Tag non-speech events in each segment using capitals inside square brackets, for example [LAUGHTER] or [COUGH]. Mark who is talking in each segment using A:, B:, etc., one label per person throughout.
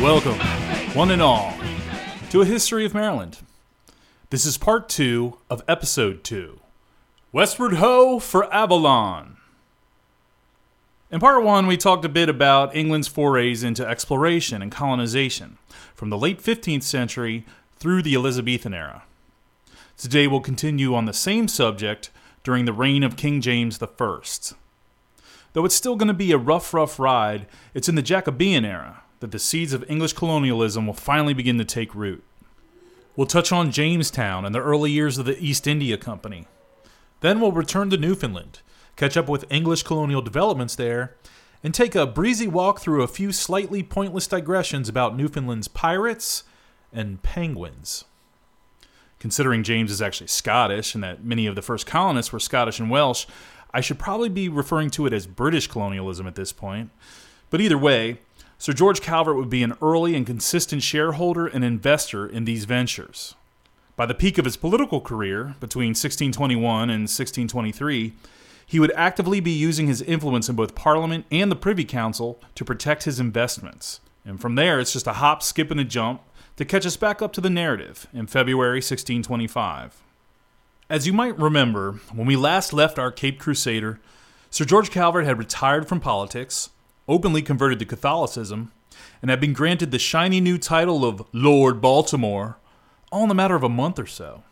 A: Welcome, one and all, to a history of Maryland. This is part two of episode two Westward Ho for Avalon. In part one, we talked a bit about England's forays into exploration and colonization from the late 15th century through the Elizabethan era. Today, we'll continue on the same subject during the reign of King James I. Though it's still going to be a rough, rough ride, it's in the Jacobean era that the seeds of English colonialism will finally begin to take root. We'll touch on Jamestown and the early years of the East India Company. Then we'll return to Newfoundland, catch up with English colonial developments there, and take a breezy walk through a few slightly pointless digressions about Newfoundland's pirates and penguins. Considering James is actually Scottish and that many of the first colonists were Scottish and Welsh, I should probably be referring to it as British colonialism at this point. But either way, Sir George Calvert would be an early and consistent shareholder and investor in these ventures. By the peak of his political career, between 1621 and 1623, he would actively be using his influence in both Parliament and the Privy Council to protect his investments. And from there, it's just a hop, skip, and a jump to catch us back up to the narrative in February 1625. As you might remember, when we last left our Cape Crusader, Sir George Calvert had retired from politics, openly converted to Catholicism, and had been granted the shiny new title of Lord Baltimore, all in a matter of a month or so.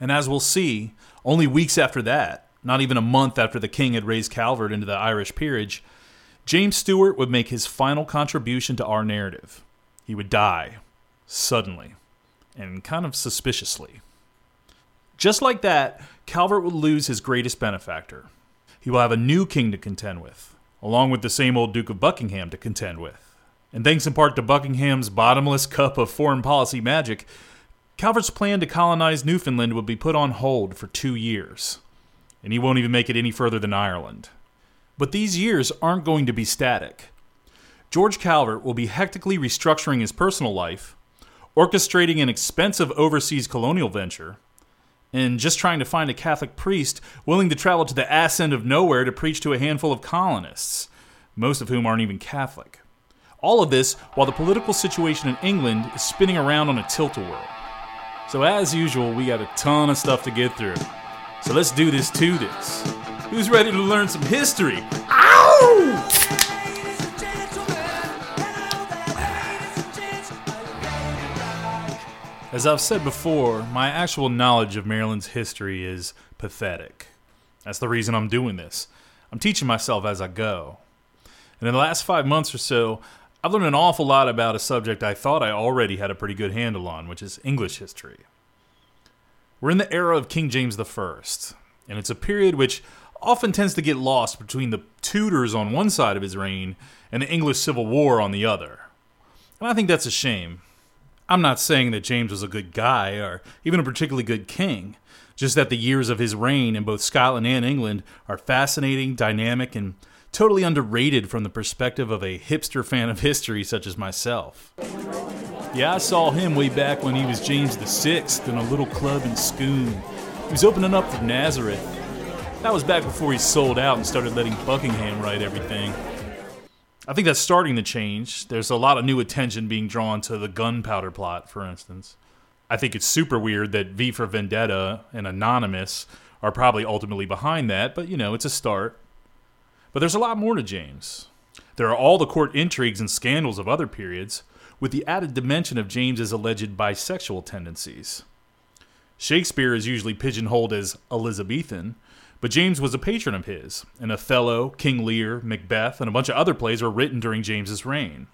A: And as we'll see, only weeks after that, not even a month after the king had raised Calvert into the Irish peerage, James Stewart would make his final contribution to our narrative. He would die, suddenly, and kind of suspiciously. Just like that, Calvert would lose his greatest benefactor. He will have a new king to contend with, along with the same old Duke of Buckingham to contend with. And thanks in part to Buckingham's bottomless cup of foreign policy magic, Calvert's plan to colonize Newfoundland would be put on hold for two years. And he won't even make it any further than Ireland. But these years aren't going to be static. George Calvert will be hectically restructuring his personal life, orchestrating an expensive overseas colonial venture, and just trying to find a Catholic priest willing to travel to the ass end of nowhere to preach to a handful of colonists, most of whom aren't even Catholic. All of this while the political situation in England is spinning around on a tilt a whirl. So, as usual, we got a ton of stuff to get through. So, let's do this to this. Who's ready to learn some history? Ow! As I've said before, my actual knowledge of Maryland's history is pathetic. That's the reason I'm doing this. I'm teaching myself as I go. And in the last five months or so, I've learned an awful lot about a subject I thought I already had a pretty good handle on, which is English history. We're in the era of King James I, and it's a period which often tends to get lost between the Tudors on one side of his reign and the English Civil War on the other. And I think that's a shame. I'm not saying that James was a good guy or even a particularly good king, just that the years of his reign in both Scotland and England are fascinating, dynamic, and totally underrated from the perspective of a hipster fan of history such as myself. Yeah, I saw him way back when he was James VI in a little club in Scone. He was opening up for Nazareth. That was back before he sold out and started letting Buckingham write everything. I think that's starting to change. There's a lot of new attention being drawn to the gunpowder plot, for instance. I think it's super weird that V for Vendetta and Anonymous are probably ultimately behind that, but you know, it's a start. But there's a lot more to James. There are all the court intrigues and scandals of other periods, with the added dimension of James's alleged bisexual tendencies. Shakespeare is usually pigeonholed as Elizabethan, but James was a patron of his, and Othello, King Lear, Macbeth, and a bunch of other plays were written during James's reign.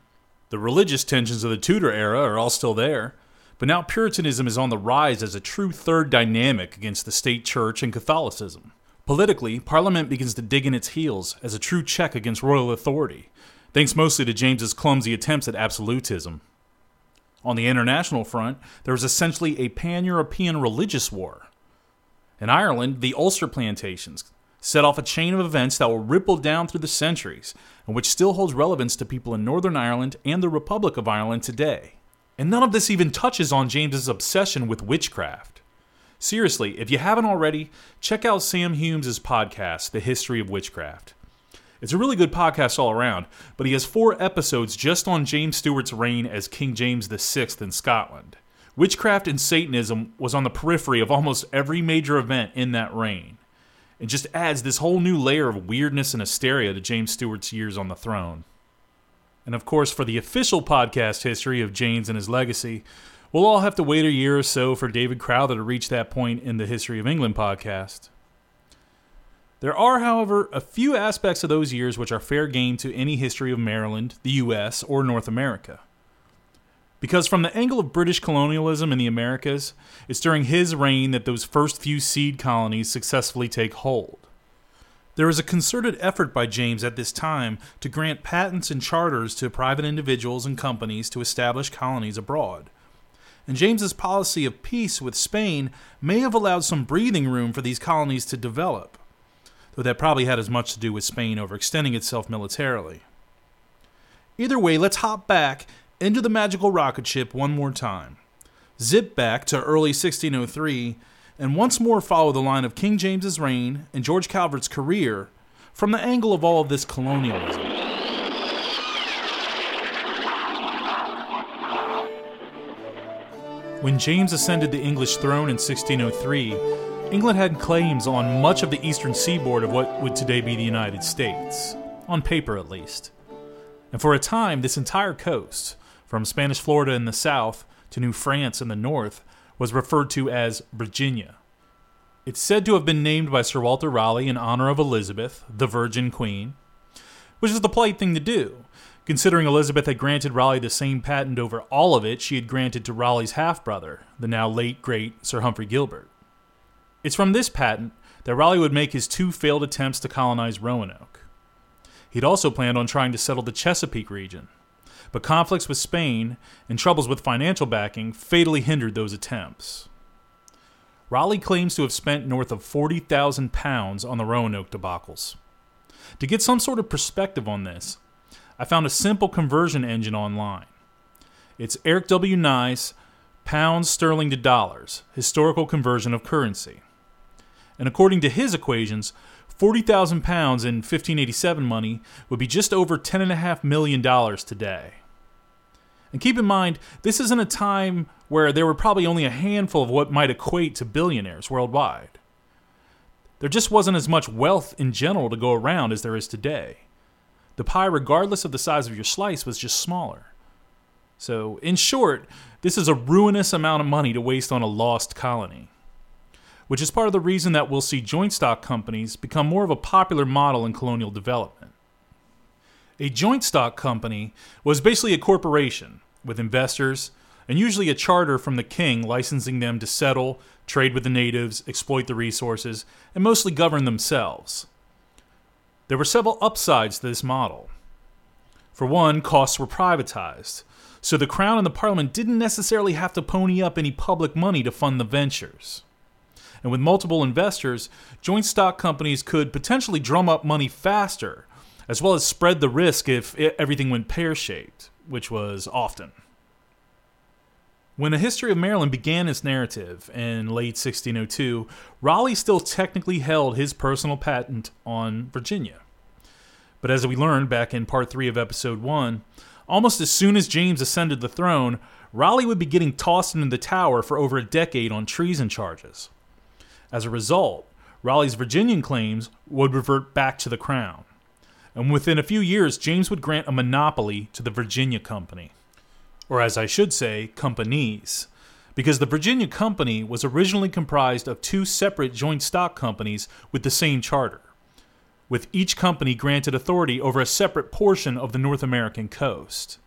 A: The religious tensions of the Tudor era are all still there, but now Puritanism is on the rise as a true third dynamic against the state church and Catholicism. Politically, Parliament begins to dig in its heels as a true check against royal authority, thanks mostly to James's clumsy attempts at absolutism. On the international front, there was essentially a pan European religious war in Ireland, the Ulster plantations set off a chain of events that will ripple down through the centuries and which still holds relevance to people in Northern Ireland and the Republic of Ireland today. And none of this even touches on James's obsession with witchcraft. Seriously, if you haven't already, check out Sam Hume's podcast, The History of Witchcraft. It's a really good podcast all around, but he has four episodes just on James Stewart's reign as King James VI in Scotland. Witchcraft and Satanism was on the periphery of almost every major event in that reign. It just adds this whole new layer of weirdness and hysteria to James Stewart's years on the throne. And of course, for the official podcast history of James and his legacy, we'll all have to wait a year or so for David Crowther to reach that point in the History of England podcast. There are, however, a few aspects of those years which are fair game to any history of Maryland, the US, or North America. Because from the angle of British colonialism in the Americas, it's during his reign that those first few seed colonies successfully take hold. There was a concerted effort by James at this time to grant patents and charters to private individuals and companies to establish colonies abroad. And James's policy of peace with Spain may have allowed some breathing room for these colonies to develop, though that probably had as much to do with Spain overextending itself militarily. Either way, let's hop back into the magical rocket ship one more time. Zip back to early 1603 and once more follow the line of King James's reign and George Calvert's career from the angle of all of this colonialism. When James ascended the English throne in 1603, England had claims on much of the eastern seaboard of what would today be the United States, on paper at least. And for a time, this entire coast, from Spanish Florida in the south to New France in the north, was referred to as Virginia. It's said to have been named by Sir Walter Raleigh in honor of Elizabeth, the Virgin Queen, which is the polite thing to do, considering Elizabeth had granted Raleigh the same patent over all of it she had granted to Raleigh's half brother, the now late great Sir Humphrey Gilbert. It's from this patent that Raleigh would make his two failed attempts to colonize Roanoke. He'd also planned on trying to settle the Chesapeake region, but conflicts with Spain and troubles with financial backing fatally hindered those attempts. Raleigh claims to have spent north of 40,000 pounds on the Roanoke debacles. To get some sort of perspective on this, I found a simple conversion engine online. It's Eric W. Nye's pounds sterling to dollars, historical conversion of currency. And according to his equations, 40,000 pounds in 1587 money would be just over $10.5 million today. And keep in mind, this isn't a time where there were probably only a handful of what might equate to billionaires worldwide. There just wasn't as much wealth in general to go around as there is today. The pie, regardless of the size of your slice, was just smaller. So, in short, this is a ruinous amount of money to waste on a lost colony. Which is part of the reason that we'll see joint stock companies become more of a popular model in colonial development. A joint stock company was basically a corporation with investors, and usually a charter from the king licensing them to settle, trade with the natives, exploit the resources, and mostly govern themselves. There were several upsides to this model. For one, costs were privatized, so the crown and the parliament didn't necessarily have to pony up any public money to fund the ventures. And with multiple investors, joint stock companies could potentially drum up money faster, as well as spread the risk if everything went pear shaped which was often. When A History of Maryland began its narrative in late 1602, Raleigh still technically held his personal patent on Virginia. But as we learned back in part 3 of episode 1, almost as soon as James ascended the throne, Raleigh would be getting tossed into the tower for over a decade on treason charges. As a result, Raleigh's Virginian claims would revert back to the crown and within a few years, James would grant a monopoly to the Virginia Company. Or, as I should say, companies. Because the Virginia Company was originally comprised of two separate joint stock companies with the same charter, with each company granted authority over a separate portion of the North American coast.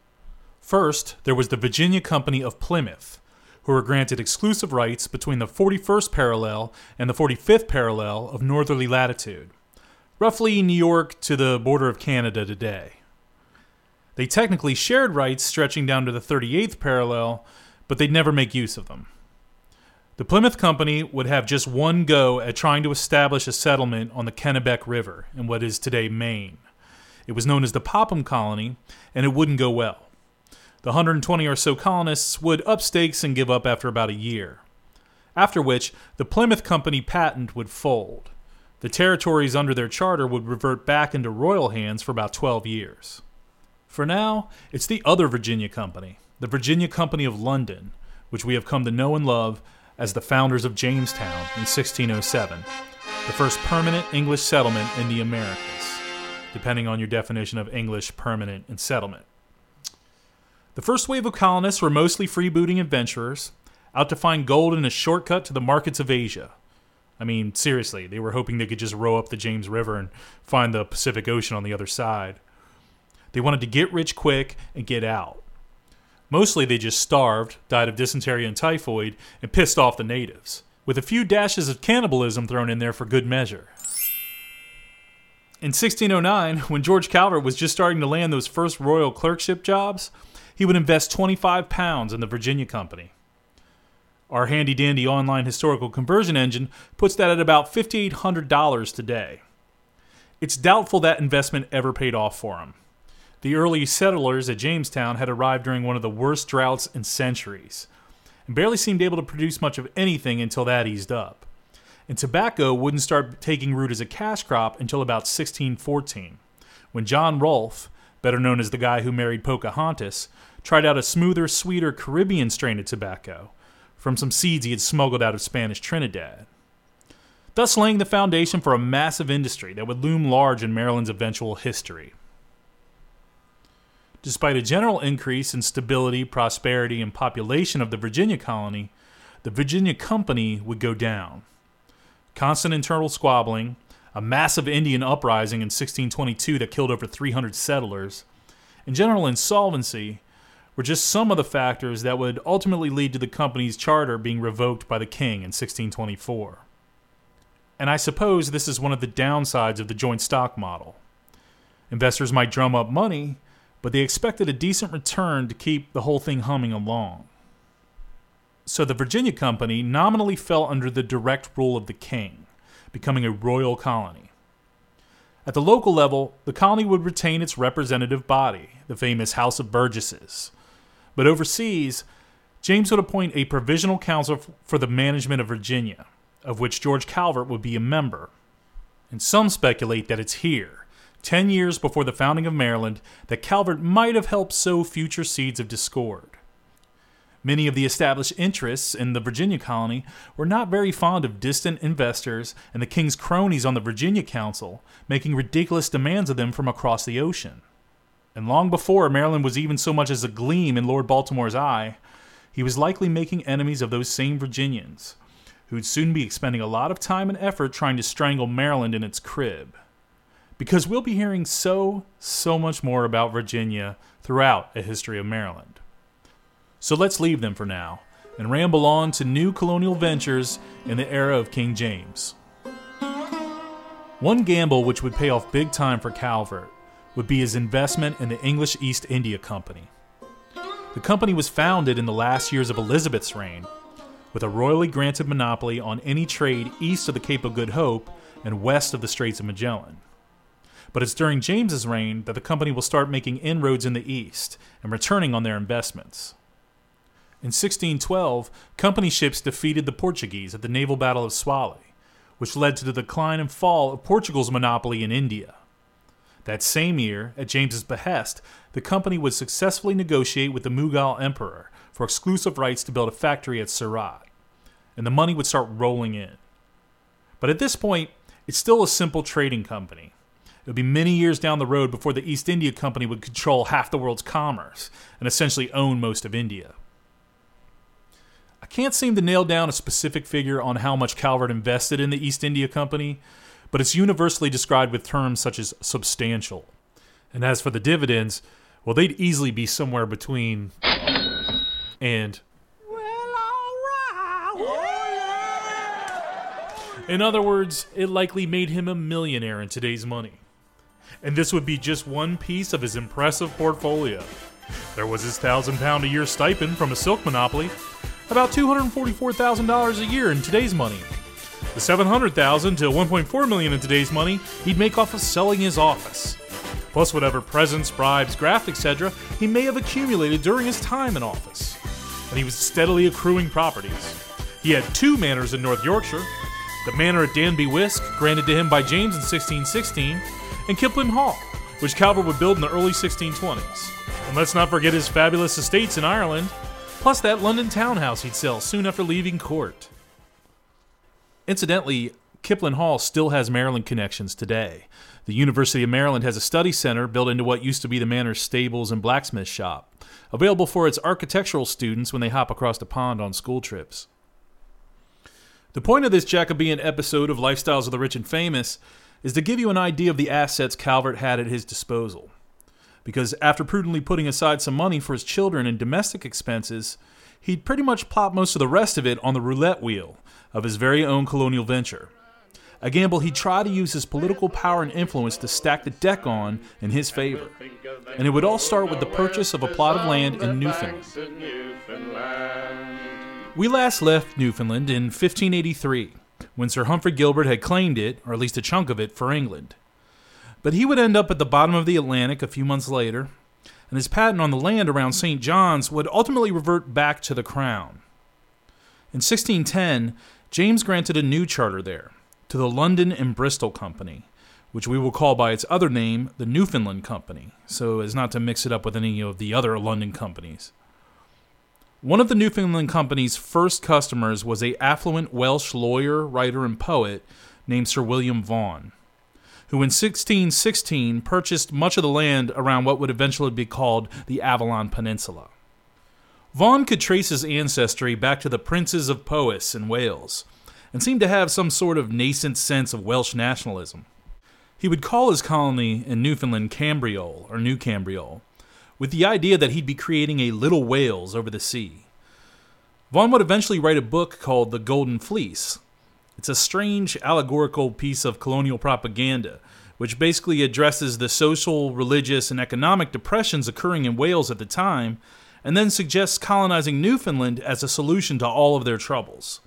A: First, there was the Virginia Company of Plymouth, who were granted exclusive rights between the 41st parallel and the 45th parallel of northerly latitude roughly New York to the border of Canada today. They technically shared rights stretching down to the 38th parallel, but they'd never make use of them. The Plymouth Company would have just one go at trying to establish a settlement on the Kennebec River in what is today Maine. It was known as the Popham Colony, and it wouldn't go well. The 120 or so colonists would up stakes and give up after about a year, after which the Plymouth Company patent would fold The territories under their charter would revert back into royal hands for about 12 years. For now, it's the other Virginia Company, the Virginia Company of London, which we have come to know and love as the founders of Jamestown in 1607, the first permanent English settlement in the Americas, depending on your definition of English permanent and settlement. The first wave of colonists were mostly freebooting adventurers, out to find gold in a shortcut to the markets of Asia. I mean, seriously, they were hoping they could just row up the James River and find the Pacific Ocean on the other side. They wanted to get rich quick and get out. Mostly they just starved, died of dysentery and typhoid, and pissed off the natives, with a few dashes of cannibalism thrown in there for good measure. In 1609, when George Calvert was just starting to land those first royal clerkship jobs, he would invest 25 pounds in the Virginia Company. Our handy dandy online historical conversion engine puts that at about $5,800 today. It's doubtful that investment ever paid off for him. The early settlers at Jamestown had arrived during one of the worst droughts in centuries, and barely seemed able to produce much of anything until that eased up. And tobacco wouldn't start taking root as a cash crop until about 1614, when John Rolfe, better known as the guy who married Pocahontas, tried out a smoother, sweeter Caribbean strain of tobacco from some seeds he had smuggled out of Spanish Trinidad. Thus, laying the foundation for a massive industry that would loom large in Maryland's eventual history. Despite a general increase in stability, prosperity, and population of the Virginia colony, the Virginia Company would go down. Constant internal squabbling, a massive Indian uprising in 1622 that killed over 300 settlers, and general insolvency were just some of the factors that would ultimately lead to the company's charter being revoked by the king in 1624. And I suppose this is one of the downsides of the joint stock model. Investors might drum up money, but they expected a decent return to keep the whole thing humming along. So the Virginia Company nominally fell under the direct rule of the king, becoming a royal colony. At the local level, the colony would retain its representative body, the famous House of Burgesses. But overseas, James would appoint a provisional council for the management of Virginia, of which George Calvert would be a member. And some speculate that it's here, 10 years before the founding of Maryland, that Calvert might have helped sow future seeds of discord. Many of the established interests in the Virginia colony were not very fond of distant investors and the king's cronies on the Virginia Council, making ridiculous demands of them from across the ocean. And long before Maryland was even so much as a gleam in Lord Baltimore's eye, he was likely making enemies of those same Virginians, who'd soon be expending a lot of time and effort trying to strangle Maryland in its crib because we'll be hearing so, so much more about Virginia throughout a history of Maryland. So let's leave them for now and ramble on to new colonial ventures in the era of King James. One gamble which would pay off big time for Calvert would be his investment in the English East India Company. The company was founded in the last years of Elizabeth's reign, with a royally granted monopoly on any trade east of the Cape of Good Hope and west of the Straits of Magellan but it's during James's reign that the company will start making inroads in the East and returning on their investments. In 1612, company ships defeated the Portuguese at the naval battle of Swally, which led to the decline and fall of Portugal's monopoly in India. That same year, at James's behest, the company would successfully negotiate with the Mughal emperor for exclusive rights to build a factory at Surat, and the money would start rolling in. But at this point, it's still a simple trading company, it would be many years down the road before the East India Company would control half the world's commerce and essentially own most of India. I can't seem to nail down a specific figure on how much Calvert invested in the East India Company, but it's universally described with terms such as substantial. And as for the dividends, well, they'd easily be somewhere between and In other words, it likely made him a millionaire in today's money and this would be just one piece of his impressive portfolio. There was his thousand pound a year stipend from a silk monopoly, about $244,000 a year in today's money. The 700,000 to 1.4 million in today's money he'd make off of selling his office. Plus whatever presents, bribes, graft, etc. he may have accumulated during his time in office. And he was steadily accruing properties. He had two manors in North Yorkshire, the manor at Danby Wiske, granted to him by James in 1616, and Kiplin Hall, which Calvert would build in the early 1620s. And let's not forget his fabulous estates in Ireland, plus that London townhouse he'd sell soon after leaving court. Incidentally, Kiplin Hall still has Maryland connections today. The University of Maryland has a study center built into what used to be the manor's stables and blacksmith shop, available for its architectural students when they hop across the pond on school trips. The point of this Jacobean episode of Lifestyles of the Rich and Famous is to give you an idea of the assets Calvert had at his disposal. Because after prudently putting aside some money for his children and domestic expenses, he'd pretty much plop most of the rest of it on the roulette wheel of his very own colonial venture. A gamble he tried to use his political power and influence to stack the deck on in his favor. And it would all start with the purchase of a plot of land in Newfoundland. We last left Newfoundland in 1583, when Sir Humphrey Gilbert had claimed it, or at least a chunk of it, for England. But he would end up at the bottom of the Atlantic a few months later, and his patent on the land around St. John's would ultimately revert back to the Crown. In 1610, James granted a new charter there to the London and Bristol Company, which we will call by its other name the Newfoundland Company, so as not to mix it up with any of the other London companies. One of the Newfoundland Company's first customers was a affluent Welsh lawyer, writer, and poet named Sir William Vaughan, who in 1616 purchased much of the land around what would eventually be called the Avalon Peninsula. Vaughan could trace his ancestry back to the princes of Powys in Wales, and seemed to have some sort of nascent sense of Welsh nationalism. He would call his colony in Newfoundland Cambriol, or New Cambriol, with the idea that he'd be creating a little Wales over the sea. Vaughan would eventually write a book called The Golden Fleece. It's a strange allegorical piece of colonial propaganda, which basically addresses the social, religious, and economic depressions occurring in Wales at the time, and then suggests colonizing Newfoundland as a solution to all of their troubles.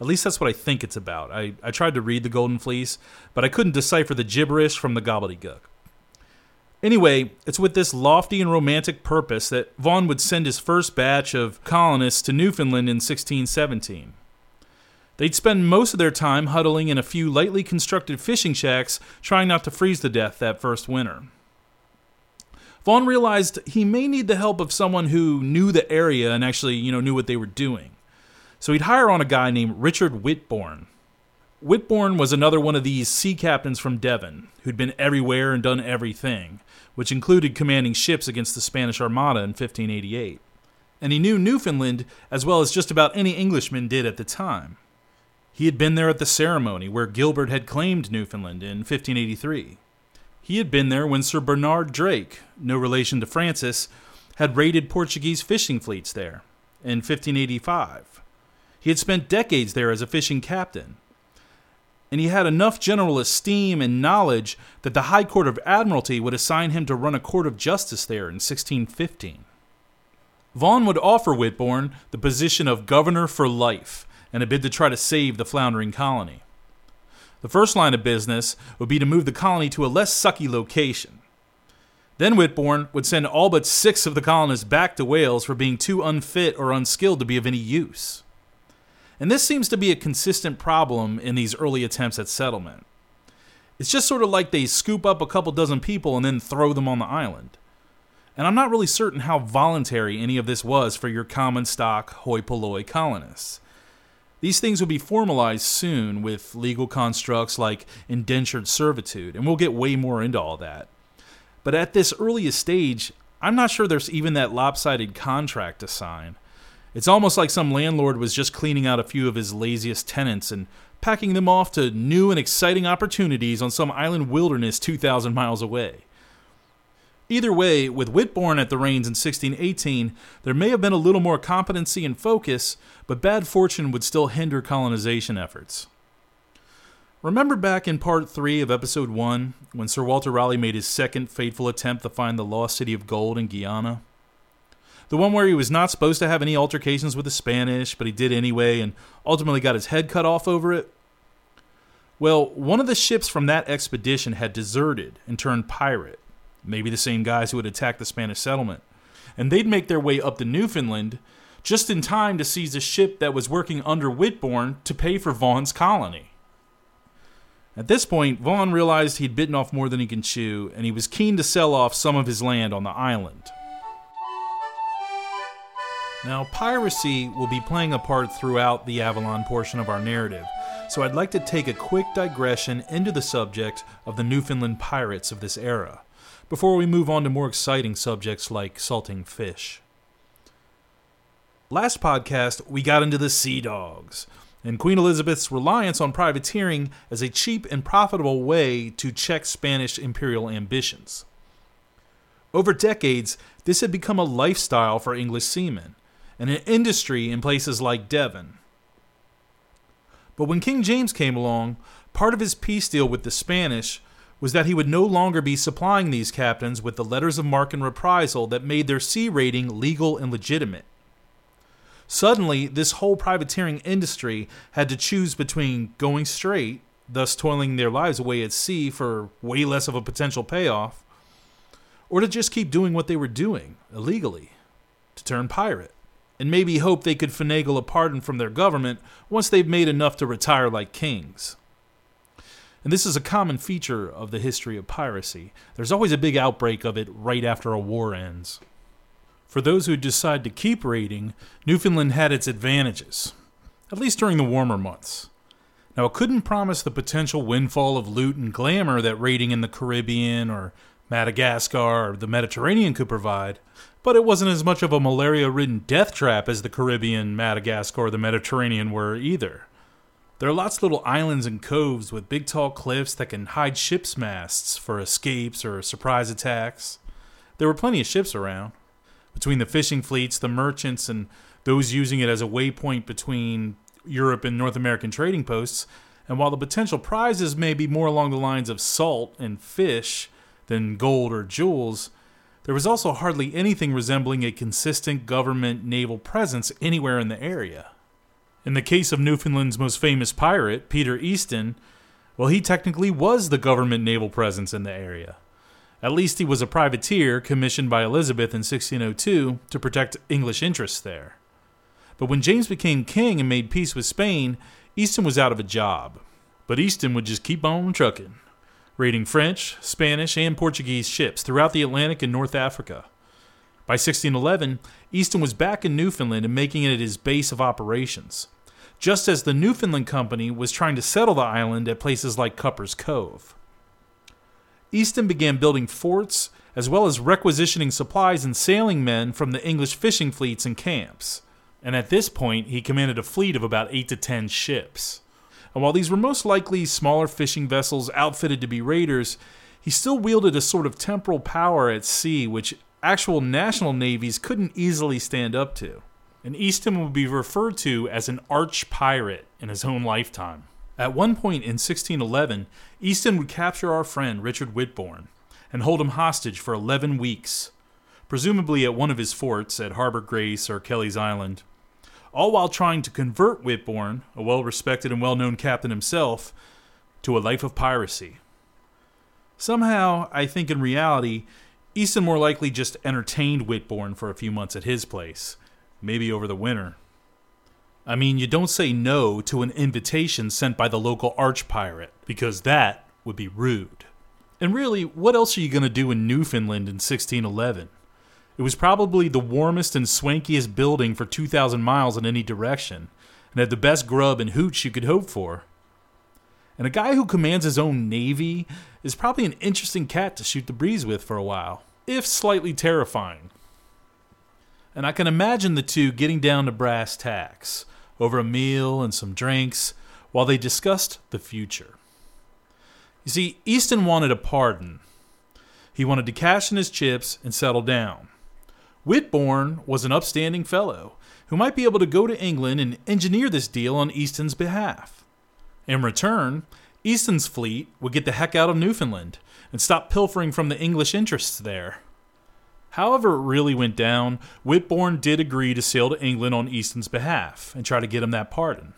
A: At least that's what I think it's about. I, I tried to read The Golden Fleece, but I couldn't decipher the gibberish from the gobbledygook. Anyway, it's with this lofty and romantic purpose that Vaughan would send his first batch of colonists to Newfoundland in 1617. They'd spend most of their time huddling in a few lightly constructed fishing shacks, trying not to freeze to death that first winter. Vaughan realized he may need the help of someone who knew the area and actually, you know, knew what they were doing. So he'd hire on a guy named Richard Whitbourne. Whitbourne was another one of these sea captains from Devon who'd been everywhere and done everything, which included commanding ships against the Spanish Armada in 1588. And he knew Newfoundland as well as just about any Englishman did at the time. He had been there at the ceremony where Gilbert had claimed Newfoundland in 1583. He had been there when Sir Bernard Drake, no relation to Francis, had raided Portuguese fishing fleets there in 1585. He had spent decades there as a fishing captain. And he had enough general esteem and knowledge that the High Court of Admiralty would assign him to run a court of justice there in 1615. Vaughan would offer Whitbourne the position of governor for life and a bid to try to save the floundering colony. The first line of business would be to move the colony to a less sucky location. Then Whitbourne would send all but six of the colonists back to Wales for being too unfit or unskilled to be of any use. And this seems to be a consistent problem in these early attempts at settlement. It's just sort of like they scoop up a couple dozen people and then throw them on the island. And I'm not really certain how voluntary any of this was for your common stock hoi polloi colonists. These things will be formalized soon with legal constructs like indentured servitude, and we'll get way more into all that. But at this earliest stage, I'm not sure there's even that lopsided contract to sign. It's almost like some landlord was just cleaning out a few of his laziest tenants and packing them off to new and exciting opportunities on some island wilderness 2,000 miles away. Either way, with Whitbourne at the reins in 1618, there may have been a little more competency and focus, but bad fortune would still hinder colonization efforts. Remember back in part 3 of episode 1 when Sir Walter Raleigh made his second fateful attempt to find the lost city of gold in Guyana? The one where he was not supposed to have any altercations with the Spanish, but he did anyway and ultimately got his head cut off over it? Well, one of the ships from that expedition had deserted and turned pirate. Maybe the same guys who had attacked the Spanish settlement. And they'd make their way up to Newfoundland just in time to seize a ship that was working under Whitbourne to pay for Vaughan's colony. At this point, Vaughan realized he'd bitten off more than he can chew, and he was keen to sell off some of his land on the island. Now, piracy will be playing a part throughout the Avalon portion of our narrative, so I'd like to take a quick digression into the subject of the Newfoundland pirates of this era, before we move on to more exciting subjects like salting fish. Last podcast, we got into the Sea Dogs, and Queen Elizabeth's reliance on privateering as a cheap and profitable way to check Spanish imperial ambitions. Over decades, this had become a lifestyle for English seamen, and an industry in places like Devon. But when King James came along, part of his peace deal with the Spanish was that he would no longer be supplying these captains with the letters of marque and reprisal that made their sea rating legal and legitimate. Suddenly, this whole privateering industry had to choose between going straight, thus toiling their lives away at sea for way less of a potential payoff, or to just keep doing what they were doing illegally, to turn pirate, and maybe hope they could finagle a pardon from their government once they've made enough to retire like kings. And this is a common feature of the history of piracy. There's always a big outbreak of it right after a war ends. For those who decide to keep raiding, Newfoundland had its advantages, at least during the warmer months. Now, it couldn't promise the potential windfall of loot and glamour that raiding in the Caribbean or Madagascar or the Mediterranean could provide, but it wasn't as much of a malaria ridden death trap as the Caribbean, Madagascar, or the Mediterranean were either. There are lots of little islands and coves with big tall cliffs that can hide ships' masts for escapes or surprise attacks. There were plenty of ships around between the fishing fleets, the merchants, and those using it as a waypoint between Europe and North American trading posts. And while the potential prizes may be more along the lines of salt and fish than gold or jewels, there was also hardly anything resembling a consistent government naval presence anywhere in the area. In the case of Newfoundland's most famous pirate, Peter Easton, well, he technically was the government naval presence in the area. At least he was a privateer commissioned by Elizabeth in 1602 to protect English interests there. But when James became king and made peace with Spain, Easton was out of a job. But Easton would just keep on trucking, raiding French, Spanish, and Portuguese ships throughout the Atlantic and North Africa. By 1611, Easton was back in Newfoundland and making it his base of operations, just as the Newfoundland Company was trying to settle the island at places like Cuper's Cove. Easton began building forts as well as requisitioning supplies and sailing men from the English fishing fleets and camps. And at this point, he commanded a fleet of about 8 to 10 ships. And while these were most likely smaller fishing vessels outfitted to be raiders, he still wielded a sort of temporal power at sea which actual national navies couldn't easily stand up to. And Easton would be referred to as an arch pirate in his own lifetime. At one point in 1611, Easton would capture our friend Richard Whitbourne and hold him hostage for 11 weeks, presumably at one of his forts at Harbor Grace or Kelly's Island, all while trying to convert Whitbourne, a well respected and well known captain himself, to a life of piracy. Somehow, I think in reality, Easton more likely just entertained Whitbourne for a few months at his place, maybe over the winter. I mean, you don't say no to an invitation sent by the local arch pirate, because that would be rude. And really, what else are you going to do in Newfoundland in 1611? It was probably the warmest and swankiest building for 2,000 miles in any direction, and had the best grub and hooch you could hope for. And a guy who commands his own navy is probably an interesting cat to shoot the breeze with for a while, if slightly terrifying. And I can imagine the two getting down to brass tacks over a meal and some drinks while they discussed the future. You see, Easton wanted a pardon. He wanted to cash in his chips and settle down. Whitbourne was an upstanding fellow who might be able to go to England and engineer this deal on Easton's behalf. In return, Easton's fleet would get the heck out of Newfoundland and stop pilfering from the English interests there. However, it really went down, Whitbourne did agree to sail to England on Easton's behalf and try to get him that pardon.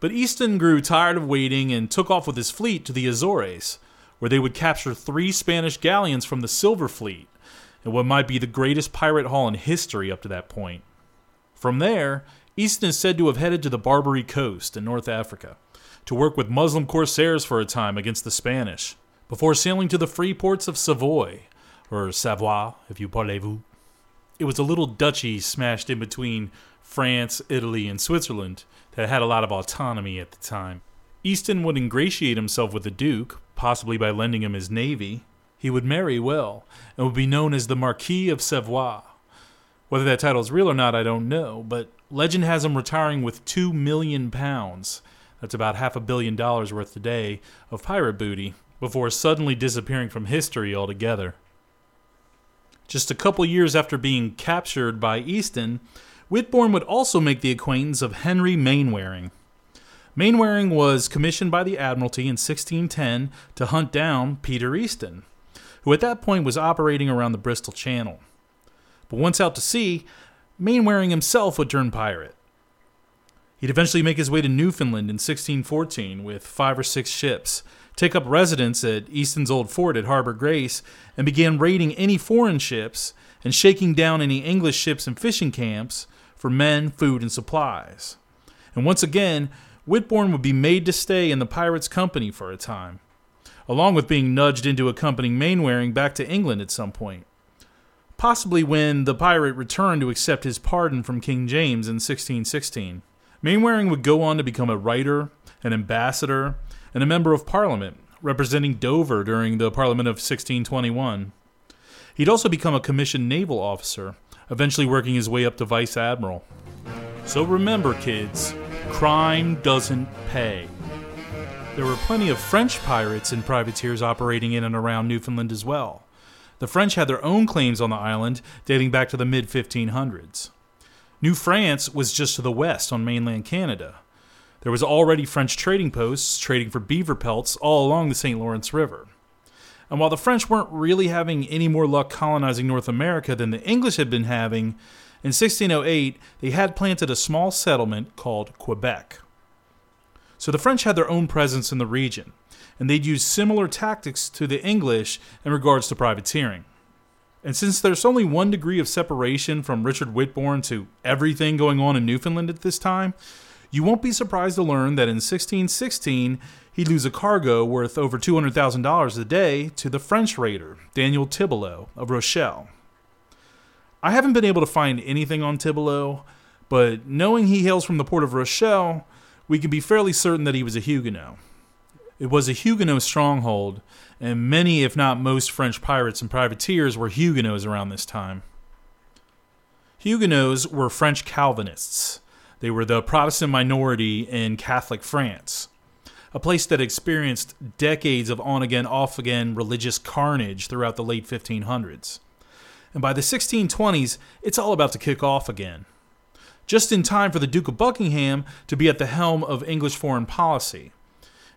A: But Easton grew tired of waiting and took off with his fleet to the Azores, where they would capture three Spanish galleons from the Silver Fleet, and what might be the greatest pirate haul in history up to that point. From there, Easton is said to have headed to the Barbary Coast in North Africa to work with Muslim corsairs for a time against the Spanish, before sailing to the free ports of Savoy, or Savoie, if you parlez-vous. It was a little duchy smashed in between France, Italy, and Switzerland that had a lot of autonomy at the time. Easton would ingratiate himself with the Duke, possibly by lending him his navy. He would marry well, and would be known as the Marquis of Savoie. Whether that title is real or not, I don't know, but legend has him retiring with two million pounds. That's about half a billion dollars worth today of pirate booty before suddenly disappearing from history altogether. Just a couple years after being captured by Easton, Whitbourne would also make the acquaintance of Henry Mainwaring. Mainwaring was commissioned by the Admiralty in 1610 to hunt down Peter Easton, who at that point was operating around the Bristol Channel. But once out to sea, Mainwaring himself would turn pirate. He'd eventually make his way to Newfoundland in 1614 with five or six ships, take up residence at Easton's old fort at Harbor Grace, and began raiding any foreign ships and shaking down any English ships and fishing camps for men, food, and supplies. And once again, Whitbourne would be made to stay in the pirates' company for a time, along with being nudged into accompanying Mainwaring back to England at some point. Possibly when the pirate returned to accept his pardon from King James in 1616. Mainwaring would go on to become a writer, an ambassador, and a member of Parliament, representing Dover during the Parliament of 1621. He'd also become a commissioned naval officer, eventually working his way up to vice admiral. So remember, kids, crime doesn't pay. There were plenty of French pirates and privateers operating in and around Newfoundland as well. The French had their own claims on the island dating back to the mid 1500s. New France was just to the west on mainland Canada. There was already French trading posts trading for beaver pelts all along the St. Lawrence River. And while the French weren't really having any more luck colonizing North America than the English had been having, in 1608 they had planted a small settlement called Quebec. So the French had their own presence in the region, and they'd use similar tactics to the English in regards to privateering. And since there's only one degree of separation from Richard Whitbourne to everything going on in Newfoundland at this time, you won't be surprised to learn that in 1616 he'd lose a cargo worth over $200,000 a day to the French raider, Daniel Tibalo of Rochelle. I haven't been able to find anything on Tibalo, but knowing he hails from the port of Rochelle, we can be fairly certain that he was a Huguenot. It was a Huguenot stronghold, and many, if not most, French pirates and privateers were Huguenots around this time. Huguenots were French Calvinists they were the Protestant minority in Catholic France, a place that experienced decades of on again, off again religious carnage throughout the late 1500s. And by the 1620s, it's all about to kick off again. Just in time for the Duke of Buckingham to be at the helm of English foreign policy.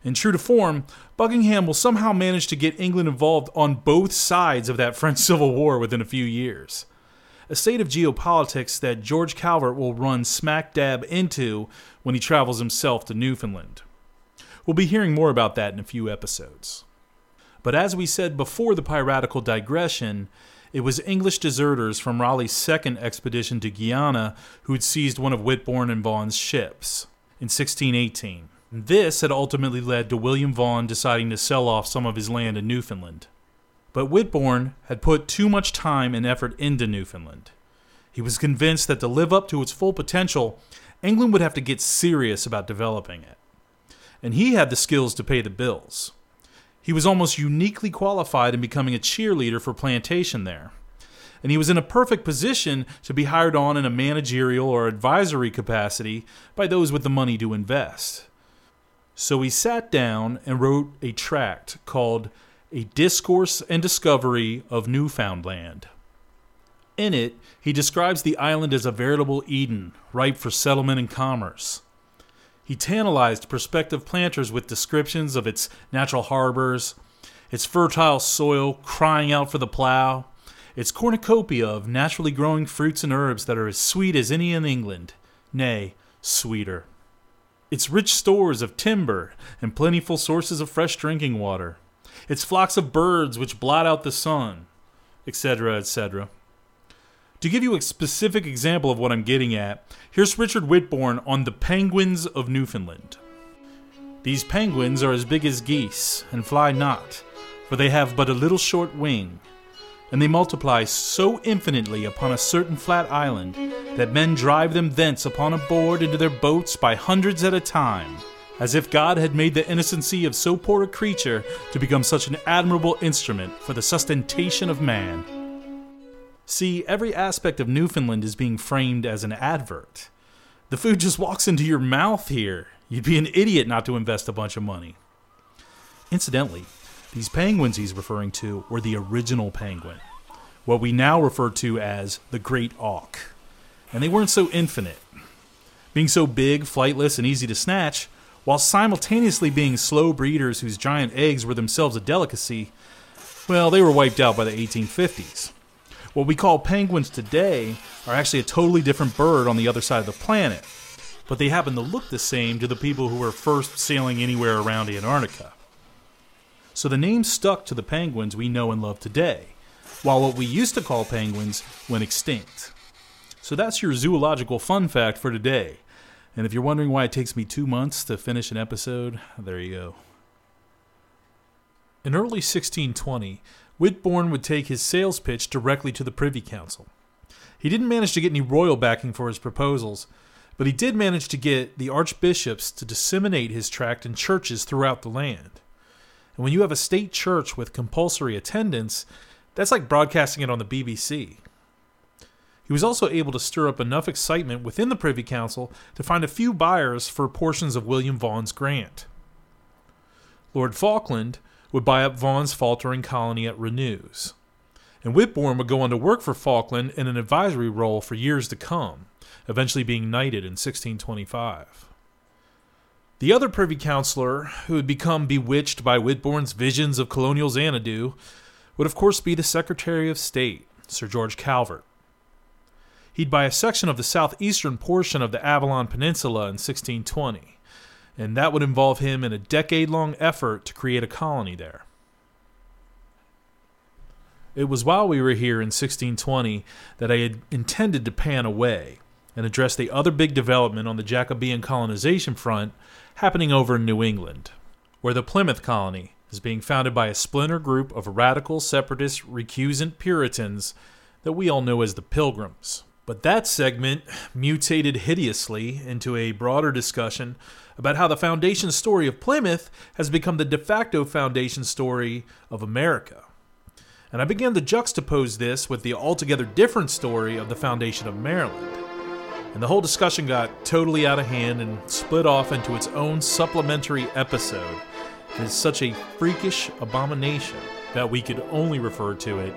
A: And true to form, Buckingham will somehow manage to get England involved on both sides of that French [LAUGHS] Civil War within a few years a state of geopolitics that George Calvert will run smack dab into when he travels himself to Newfoundland. We'll be hearing more about that in a few episodes. But as we said before the piratical digression, it was English deserters from Raleigh's second expedition to Guiana who'd seized one of Whitbourne and Vaughan's ships in 1618. This had ultimately led to William Vaughan deciding to sell off some of his land in Newfoundland. But Whitbourne had put too much time and effort into Newfoundland. He was convinced that to live up to its full potential, England would have to get serious about developing it. And he had the skills to pay the bills. He was almost uniquely qualified in becoming a cheerleader for plantation there. And he was in a perfect position to be hired on in a managerial or advisory capacity by those with the money to invest. So he sat down and wrote a tract called a discourse and discovery of Newfoundland. In it, he describes the island as a veritable Eden, ripe for settlement and commerce. He tantalized prospective planters with descriptions of its natural harbors, its fertile soil crying out for the plow, its cornucopia of naturally growing fruits and herbs that are as sweet as any in England, nay, sweeter. Its rich stores of timber and plentiful sources of fresh drinking water its flocks of birds which blot out the sun, etc., etc. To give you a specific example of what I'm getting at, here's Richard Whitbourne on the penguins of Newfoundland. These penguins are as big as geese and fly not, for they have but a little short wing, and they multiply so infinitely upon a certain flat island that men drive them thence upon a board into their boats by hundreds at a time, as if God had made the innocency of so poor a creature to become such an admirable instrument for the sustentation of man. See, every aspect of Newfoundland is being framed as an advert. The food just walks into your mouth here. You'd be an idiot not to invest a bunch of money. Incidentally, these penguins he's referring to were the original penguin, what we now refer to as the great auk. And they weren't so infinite. Being so big, flightless, and easy to snatch, while simultaneously being slow breeders whose giant eggs were themselves a delicacy, well, they were wiped out by the 1850s. What we call penguins today are actually a totally different bird on the other side of the planet, but they happen to look the same to the people who were first sailing anywhere around Antarctica. So the name stuck to the penguins we know and love today, while what we used to call penguins went extinct. So that's your zoological fun fact for today. And if you're wondering why it takes me two months to finish an episode, there you go. In early 1620, Whitbourne would take his sales pitch directly to the Privy Council. He didn't manage to get any royal backing for his proposals, but he did manage to get the archbishops to disseminate his tract in churches throughout the land. And when you have a state church with compulsory attendance, that's like broadcasting it on the BBC. He was also able to stir up enough excitement within the Privy Council to find a few buyers for portions of William Vaughan's grant. Lord Falkland would buy up Vaughan's faltering colony at Renews, and Whitbourne would go on to work for Falkland in an advisory role for years to come, eventually being knighted in 1625. The other Privy Councillor who had become bewitched by Whitbourne's visions of colonial Xanadu would, of course, be the Secretary of State, Sir George Calvert. He'd buy a section of the southeastern portion of the Avalon Peninsula in 1620, and that would involve him in a decade long effort to create a colony there. It was while we were here in 1620 that I had intended to pan away and address the other big development on the Jacobean colonization front happening over in New England, where the Plymouth colony is being founded by a splinter group of radical separatist recusant Puritans that we all know as the Pilgrims. But that segment mutated hideously into a broader discussion about how the foundation story of Plymouth has become the de facto foundation story of America. And I began to juxtapose this with the altogether different story of the foundation of Maryland and the whole discussion got totally out of hand and split off into its own supplementary episode. It is such a freakish abomination that we could only refer to it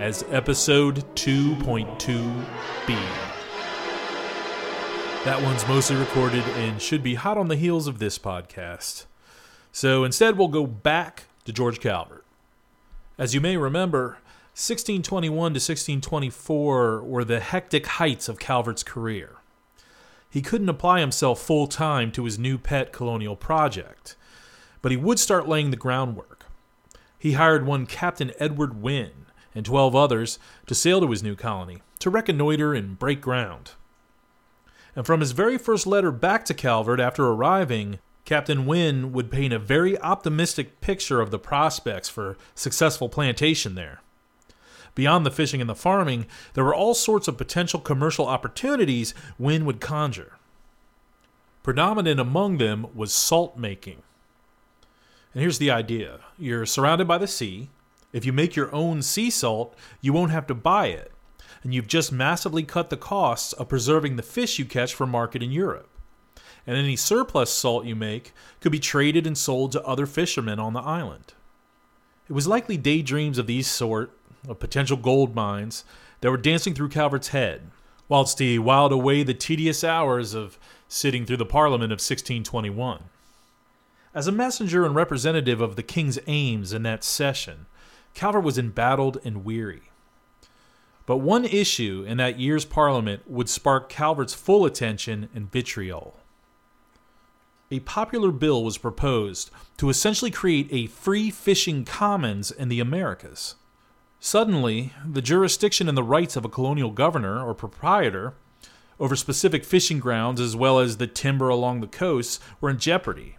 A: as episode 2.2b. That one's mostly recorded and should be hot on the heels of this podcast. So instead, we'll go back to George Calvert. As you may remember, 1621 to 1624 were the hectic heights of Calvert's career. He couldn't apply himself full time to his new pet colonial project, but he would start laying the groundwork. He hired one Captain Edward Wynne and 12 others to sail to his new colony to reconnoiter and break ground. And from his very first letter back to Calvert after arriving, Captain Wynne would paint a very optimistic picture of the prospects for successful plantation there. Beyond the fishing and the farming, there were all sorts of potential commercial opportunities Wynne would conjure. Predominant among them was salt making. And here's the idea you're surrounded by the sea. If you make your own sea salt, you won't have to buy it. And you've just massively cut the costs of preserving the fish you catch for market in Europe. And any surplus salt you make could be traded and sold to other fishermen on the island. It was likely daydreams of these sort of potential gold mines that were dancing through Calvert's head, whilst he whiled away the tedious hours of sitting through the Parliament of 1621. As a messenger and representative of the king's aims in that session, Calvert was embattled and weary. But one issue in that year's Parliament would spark Calvert's full attention and vitriol. A popular bill was proposed to essentially create a free fishing commons in the Americas. Suddenly, the jurisdiction and the rights of a colonial governor or proprietor over specific fishing grounds as well as the timber along the coasts were in jeopardy.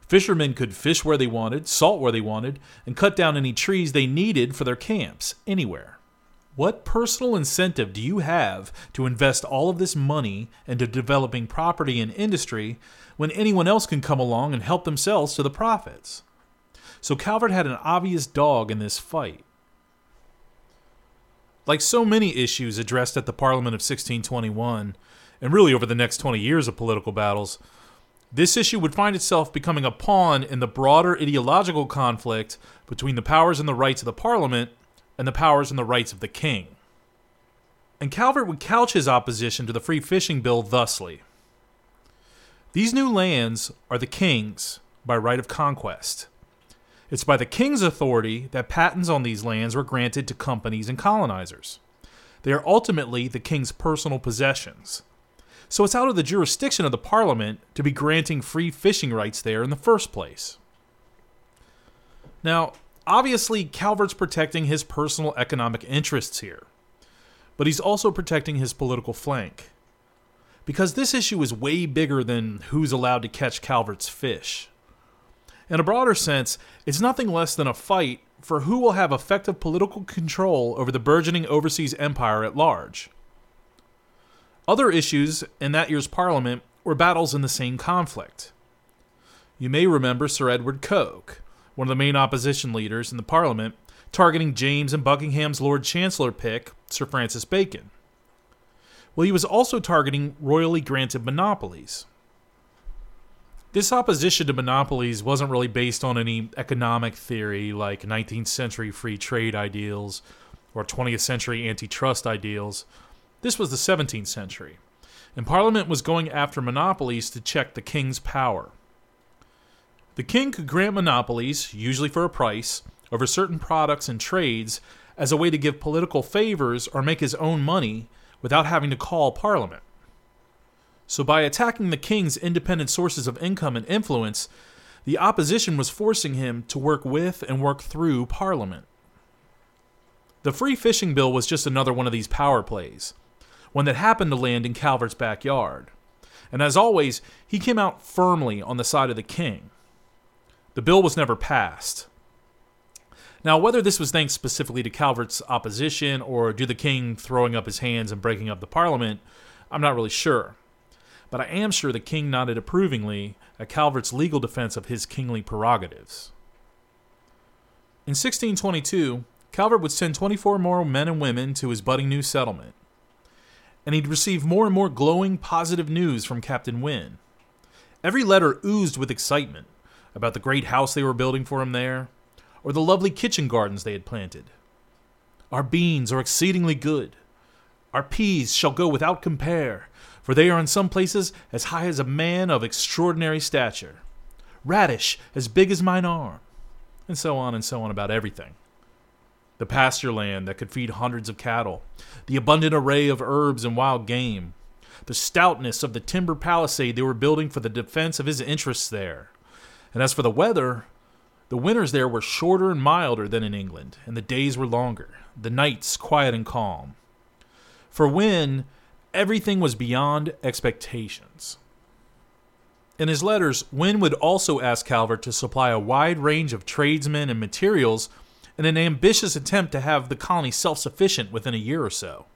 A: Fishermen could fish where they wanted, salt where they wanted, and cut down any trees they needed for their camps anywhere. What personal incentive do you have to invest all of this money into developing property and industry when anyone else can come along and help themselves to the profits? So Calvert had an obvious dog in this fight. Like so many issues addressed at the Parliament of 1621, and really over the next 20 years of political battles, this issue would find itself becoming a pawn in the broader ideological conflict between the powers and the rights of the Parliament and the powers and the rights of the king. And Calvert would couch his opposition to the Free Fishing Bill thusly These new lands are the king's by right of conquest. It's by the king's authority that patents on these lands were granted to companies and colonizers. They are ultimately the king's personal possessions. So it's out of the jurisdiction of the parliament to be granting free fishing rights there in the first place. Now, obviously, Calvert's protecting his personal economic interests here, but he's also protecting his political flank. Because this issue is way bigger than who's allowed to catch Calvert's fish. In a broader sense, it's nothing less than a fight for who will have effective political control over the burgeoning overseas empire at large. Other issues in that year's parliament were battles in the same conflict. You may remember Sir Edward Coke, one of the main opposition leaders in the parliament, targeting James and Buckingham's Lord Chancellor pick, Sir Francis Bacon. Well, he was also targeting royally granted monopolies. This opposition to monopolies wasn't really based on any economic theory like 19th century free trade ideals or 20th century antitrust ideals. This was the 17th century, and Parliament was going after monopolies to check the king's power. The king could grant monopolies, usually for a price, over certain products and trades as a way to give political favors or make his own money without having to call Parliament. So, by attacking the king's independent sources of income and influence, the opposition was forcing him to work with and work through Parliament. The Free Fishing Bill was just another one of these power plays, one that happened to land in Calvert's backyard. And as always, he came out firmly on the side of the king. The bill was never passed. Now, whether this was thanks specifically to Calvert's opposition or due to the king throwing up his hands and breaking up the parliament, I'm not really sure but I am sure the king nodded approvingly at Calvert's legal defense of his kingly prerogatives. In 1622, Calvert would send 24 more men and women to his budding new settlement, and he'd receive more and more glowing, positive news from Captain Wynne. Every letter oozed with excitement about the great house they were building for him there, or the lovely kitchen gardens they had planted. Our beans are exceedingly good. Our peas shall go without compare, for they are in some places as high as a man of extraordinary stature, radish as big as mine arm, and so on and so on about everything. The pasture land that could feed hundreds of cattle, the abundant array of herbs and wild game, the stoutness of the timber palisade they were building for the defense of his interests there. And as for the weather, the winters there were shorter and milder than in England, and the days were longer, the nights quiet and calm. For when everything was beyond expectations. In his letters, Wynne would also ask Calvert to supply a wide range of tradesmen and materials in an ambitious attempt to have the colony self sufficient within a year or so.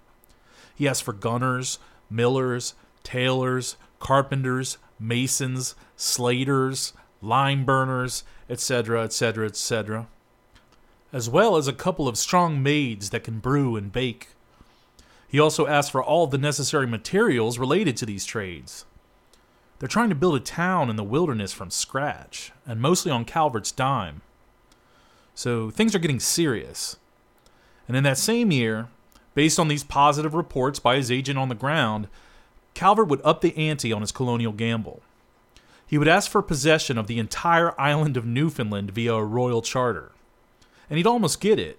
A: He asked for gunners, millers, tailors, carpenters, masons, slaters, lime burners, etc., etc., etc., as well as a couple of strong maids that can brew and bake. He also asked for all the necessary materials related to these trades. They're trying to build a town in the wilderness from scratch, and mostly on Calvert's dime. So things are getting serious. And in that same year, based on these positive reports by his agent on the ground, Calvert would up the ante on his colonial gamble. He would ask for possession of the entire island of Newfoundland via a royal charter. And he'd almost get it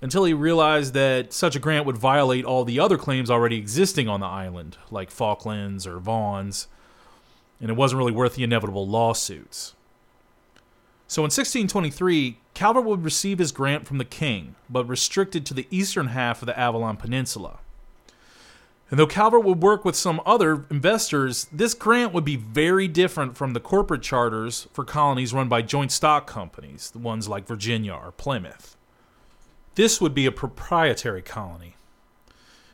A: until he realized that such a grant would violate all the other claims already existing on the island, like Falklands or Vaughan's, and it wasn't really worth the inevitable lawsuits. So in 1623, Calvert would receive his grant from the king, but restricted to the eastern half of the Avalon Peninsula. And though Calvert would work with some other investors, this grant would be very different from the corporate charters for colonies run by joint stock companies, the ones like Virginia or Plymouth. This would be a proprietary colony.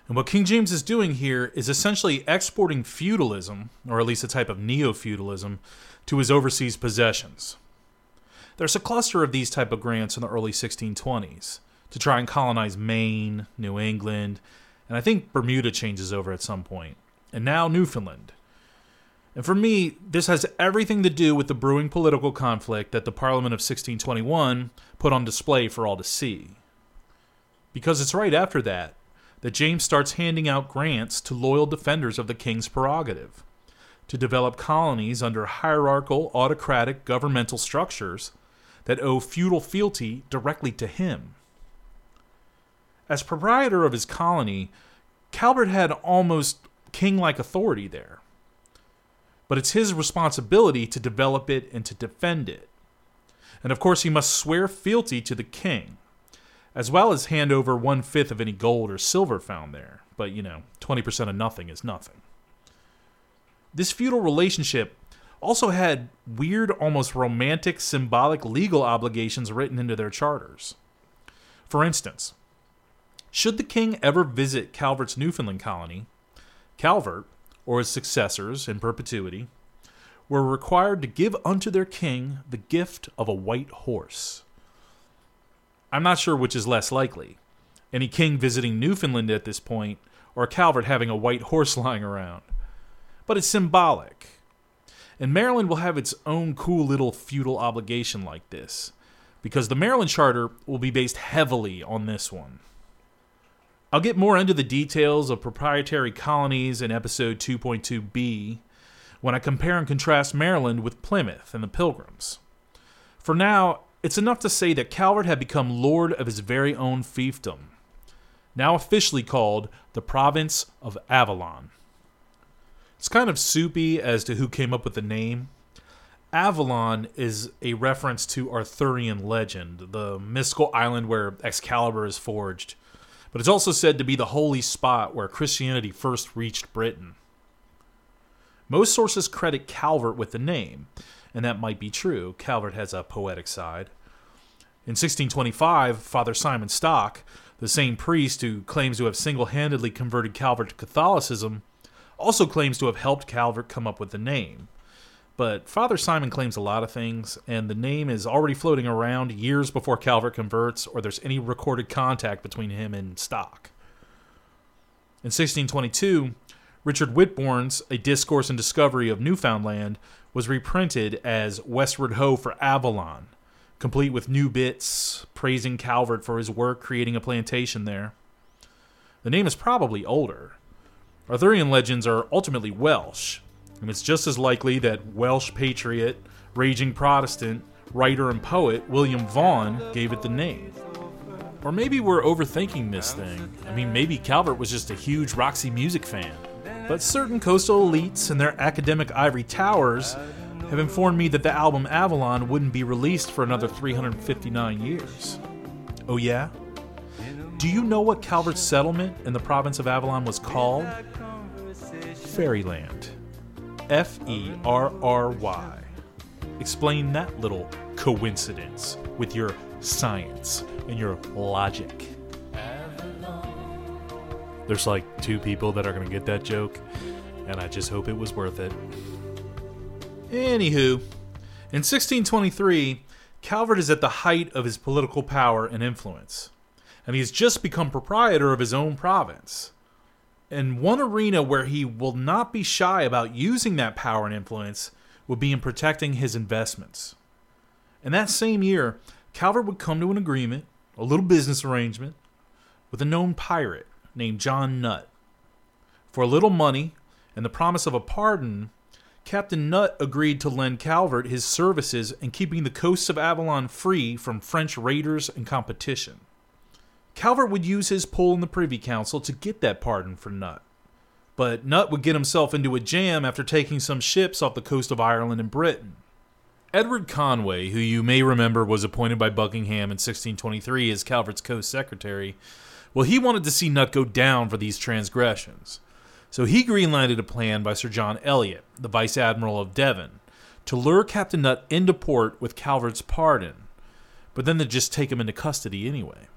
A: And what King James is doing here is essentially exporting feudalism, or at least a type of neo feudalism, to his overseas possessions. There's a cluster of these type of grants in the early 1620s to try and colonize Maine, New England, and I think Bermuda changes over at some point. and now Newfoundland. And for me, this has everything to do with the brewing political conflict that the Parliament of 1621 put on display for all to see. Because it's right after that that James starts handing out grants to loyal defenders of the king's prerogative to develop colonies under hierarchical, autocratic governmental structures that owe feudal fealty directly to him. As proprietor of his colony, Calvert had almost king like authority there. But it's his responsibility to develop it and to defend it. And of course, he must swear fealty to the king, as well as hand over one fifth of any gold or silver found there. But, you know, 20% of nothing is nothing. This feudal relationship also had weird, almost romantic, symbolic legal obligations written into their charters. For instance, should the king ever visit Calvert's Newfoundland colony, Calvert, or his successors in perpetuity, were required to give unto their king the gift of a white horse. I'm not sure which is less likely any king visiting Newfoundland at this point, or Calvert having a white horse [LAUGHS] lying around. But it's symbolic. And Maryland will have its own cool little feudal obligation like this, because the Maryland Charter will be based heavily on this one. I'll get more into the details of proprietary colonies in episode 2.2b when I compare and contrast Maryland with Plymouth and the Pilgrims. For now, it's enough to say that Calvert had become lord of his very own fiefdom, now officially called the Province of Avalon. It's kind of soupy as to who came up with the name. Avalon is a reference to Arthurian legend, the mystical island where Excalibur is forged, but it's also said to be the holy spot where Christianity first reached Britain. Most sources credit Calvert with the name, and that might be true. Calvert has a poetic side. In 1625, Father Simon Stock, the same priest who claims to have single handedly converted Calvert to Catholicism, also claims to have helped Calvert come up with the name. But Father Simon claims a lot of things, and the name is already floating around years before Calvert converts or there's any recorded contact between him and Stock. In 1622, Richard Whitbourne's A Discourse and Discovery of Newfoundland was reprinted as Westward Ho for Avalon, complete with new bits praising Calvert for his work creating a plantation there. The name is probably older. Arthurian legends are ultimately Welsh, and it's just as likely that Welsh patriot, raging Protestant, writer, and poet William Vaughan gave it the name. Or maybe we're overthinking this thing. I mean, maybe Calvert was just a huge Roxy music fan. But certain coastal elites and their academic ivory towers have informed me that the album Avalon wouldn't be released for another 359 years. Oh, yeah? Do you know what Calvert's settlement in the province of Avalon was called? Ferryland. F E R R Y. Explain that little coincidence with your science and your logic. There's like two people that are going to get that joke, and I just hope it was worth it. Anywho, in 1623, Calvert is at the height of his political power and influence, and he's just become proprietor of his own province. And one arena where he will not be shy about using that power and influence would be in protecting his investments. In that same year, Calvert would come to an agreement, a little business arrangement, with a known pirate named John Nutt. For a little money and the promise of a pardon, Captain Nutt agreed to lend Calvert his services in keeping the coasts of Avalon free from French raiders and competition. Calvert would use his pull in the Privy Council to get that pardon for Nutt. But Nutt would get himself into a jam after taking some ships off the coast of Ireland and Britain. Edward Conway, who you may remember was appointed by Buckingham in 1623 as Calvert's co secretary, well, he wanted to see Nutt go down for these transgressions. So he greenlighted a plan by Sir John Eliot, the Vice Admiral of Devon, to lure Captain Nutt into port with Calvert's pardon, but then to just take him into custody anyway.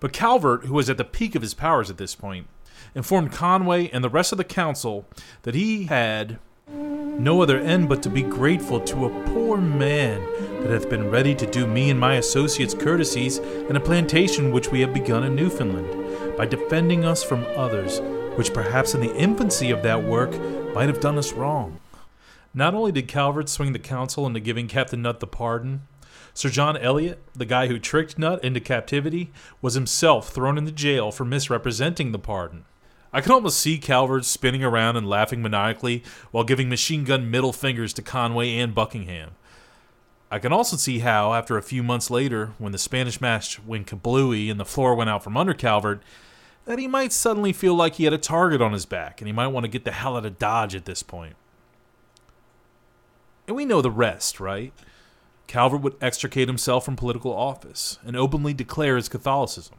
A: But Calvert, who was at the peak of his powers at this point, informed Conway and the rest of the council that he had no other end but to be grateful to a poor man that hath been ready to do me and my associates courtesies in a plantation which we have begun in Newfoundland, by defending us from others, which perhaps in the infancy of that work might have done us wrong. Not only did Calvert swing the council into giving Captain Nutt the pardon, Sir John Eliot, the guy who tricked Nutt into captivity, was himself thrown into jail for misrepresenting the pardon. I can almost see Calvert spinning around and laughing maniacally while giving machine gun middle fingers to Conway and Buckingham. I can also see how, after a few months later, when the Spanish match went kablooey and the floor went out from under Calvert, that he might suddenly feel like he had a target on his back and he might want to get the hell out of Dodge at this point. And we know the rest, right? Calvert would extricate himself from political office and openly declare his Catholicism.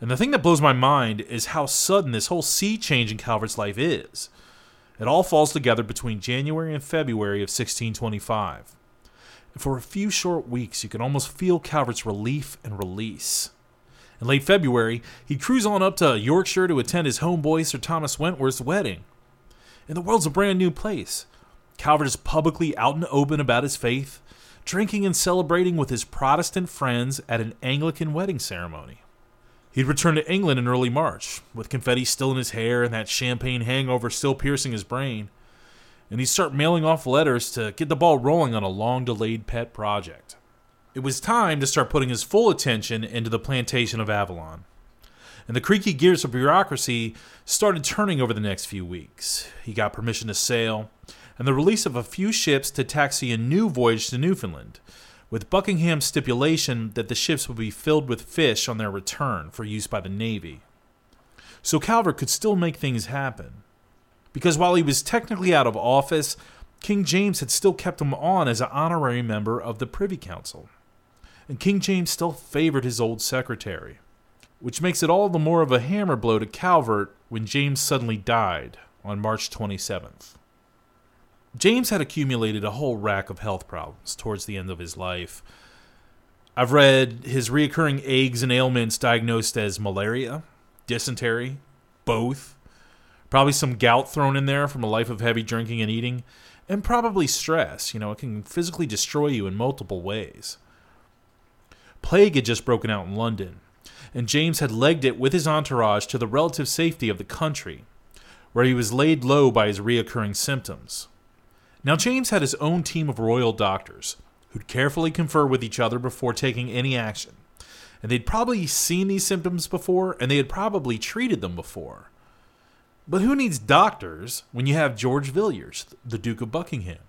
A: And the thing that blows my mind is how sudden this whole sea change in Calvert's life is. It all falls together between January and February of 1625. And for a few short weeks, you can almost feel Calvert's relief and release. In late February, he'd cruise on up to Yorkshire to attend his homeboy Sir Thomas Wentworth's wedding. And the world's a brand new place. Calvert is publicly out and open about his faith, drinking and celebrating with his Protestant friends at an Anglican wedding ceremony. He'd return to England in early March, with confetti still in his hair and that champagne hangover still piercing his brain. And he'd start mailing off letters to get the ball rolling on a long delayed pet project. It was time to start putting his full attention into the plantation of Avalon. And the creaky gears of bureaucracy started turning over the next few weeks. He got permission to sail, and the release of a few ships to taxi a new voyage to Newfoundland, with Buckingham's stipulation that the ships would be filled with fish on their return for use by the Navy. So Calvert could still make things happen. Because while he was technically out of office, King James had still kept him on as an honorary member of the Privy Council. And King James still favored his old secretary, which makes it all the more of a hammer blow to Calvert when James suddenly died on March 27th. James had accumulated a whole rack of health problems towards the end of his life. I've read his reoccurring aches and ailments diagnosed as malaria, dysentery, both, probably some gout thrown in there from a life of heavy drinking and eating, and probably stress. You know, it can physically destroy you in multiple ways. Plague had just broken out in London, and James had legged it with his entourage to the relative safety of the country, where he was laid low by his reoccurring symptoms. Now, James had his own team of royal doctors who'd carefully confer with each other before taking any action. And they'd probably seen these symptoms before, and they had probably treated them before. But who needs doctors when you have George Villiers, the Duke of Buckingham?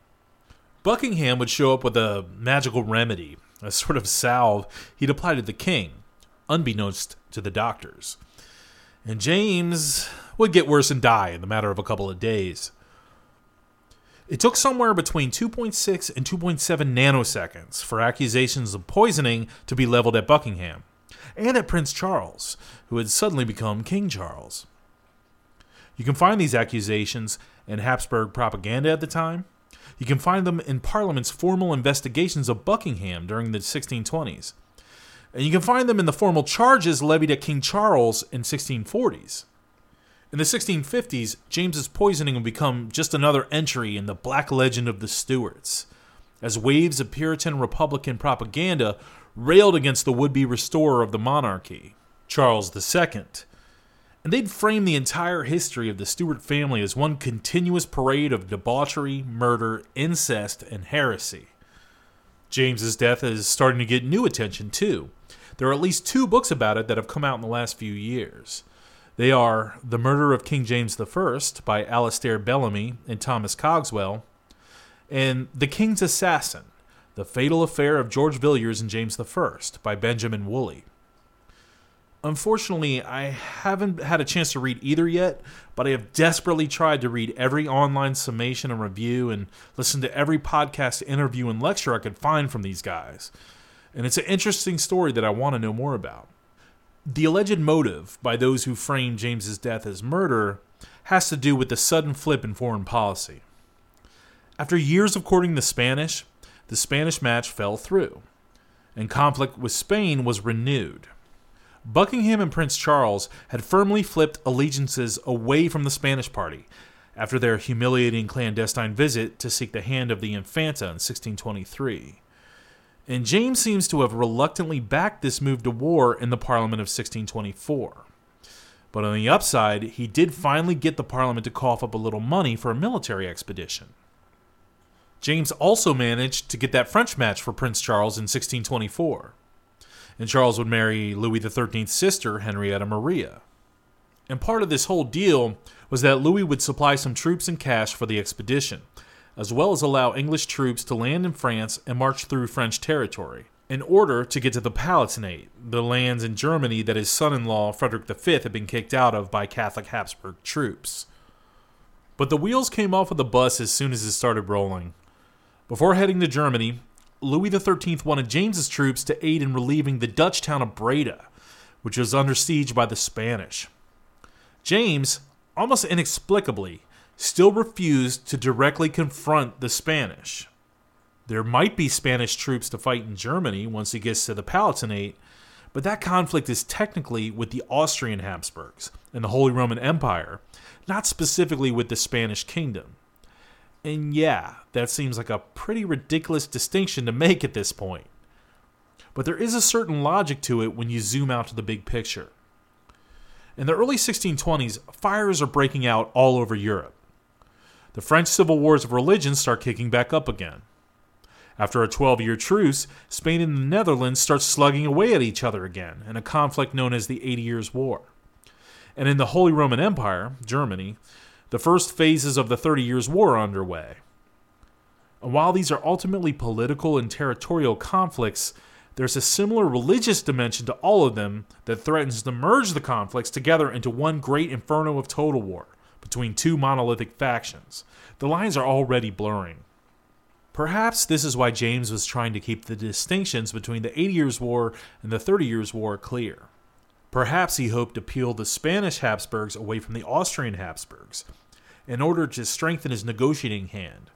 A: Buckingham would show up with a magical remedy, a sort of salve he'd apply to the king, unbeknownst to the doctors. And James would get worse and die in the matter of a couple of days. It took somewhere between 2.6 and 2.7 nanoseconds for accusations of poisoning to be leveled at Buckingham and at Prince Charles, who had suddenly become King Charles. You can find these accusations in Habsburg propaganda at the time. You can find them in Parliament's formal investigations of Buckingham during the 1620s. And you can find them in the formal charges levied at King Charles in 1640s. In the 1650s, James's poisoning would become just another entry in the black legend of the Stuarts, as waves of Puritan Republican propaganda railed against the would be restorer of the monarchy, Charles II. And they'd frame the entire history of the Stuart family as one continuous parade of debauchery, murder, incest, and heresy. James's death is starting to get new attention, too. There are at least two books about it that have come out in the last few years. They are The Murder of King James I by Alastair Bellany and Thomas Cogswell, and The King's Assassin, The Fatal Affair of George Villiers and James I by Benjamin Woolley. Unfortunately, I haven't had a chance to read either yet, but I have desperately tried to read every online summation and review and listen to every podcast interview and lecture I could find from these guys. And it's an interesting story that I want to know more about. The alleged motive by those who frame James's death as murder has to do with the sudden flip in foreign policy. After years of courting the Spanish, the Spanish match fell through, and conflict with Spain was renewed. Buckingham and Prince Charles had firmly flipped allegiances away from the Spanish party after their humiliating clandestine visit to seek the hand of the Infanta in 1623. And James seems to have reluctantly backed this move to war in the Parliament of 1624. But on the upside, he did finally get the Parliament to cough up a little money for a military expedition. James also managed to get that French match for Prince Charles in 1624 and Charles would marry Louis XIII's sister, Henrietta Maria. And part of this whole deal was that Louis would supply some troops and cash for the expedition, as well as allow English troops to land in France and march through French territory, in order to get to the Palatinate, the lands in Germany that his son in law, Frederick V, had been kicked out of by Catholic Habsburg troops. But the wheels came off of the bus as soon as it started rolling. Before heading to Germany, Louis XIII wanted James's troops to aid in relieving the Dutch town of Breda, which was under siege by the Spanish. James, almost inexplicably, still refused to directly confront the Spanish. There might be Spanish troops to fight in Germany once he gets to the Palatinate, but that conflict is technically with the Austrian Habsburgs and the Holy Roman Empire, not specifically with the Spanish kingdom. And yeah, that seems like a pretty ridiculous distinction to make at this point. But there is a certain logic to it when you zoom out to the big picture. In the early 1620s, fires are breaking out all over Europe. The French civil wars of religion start kicking back up again. After a 12 year truce, Spain and the Netherlands start slugging away at each other again in a conflict known as the Eighty Years' War. And in the Holy Roman Empire, Germany, the first phases of the Thirty Years' War are underway. And while these are ultimately political and territorial conflicts, there's a similar religious dimension to all of them that threatens to merge the conflicts together into one great inferno of total war between two monolithic factions. The lines are already blurring. Perhaps this is why James was trying to keep the distinctions between the Eighty Years' War and the Thirty Years' War clear. Perhaps he hoped to peel the Spanish Habsburgs away from the Austrian Habsburgs in order to strengthen his negotiating hand.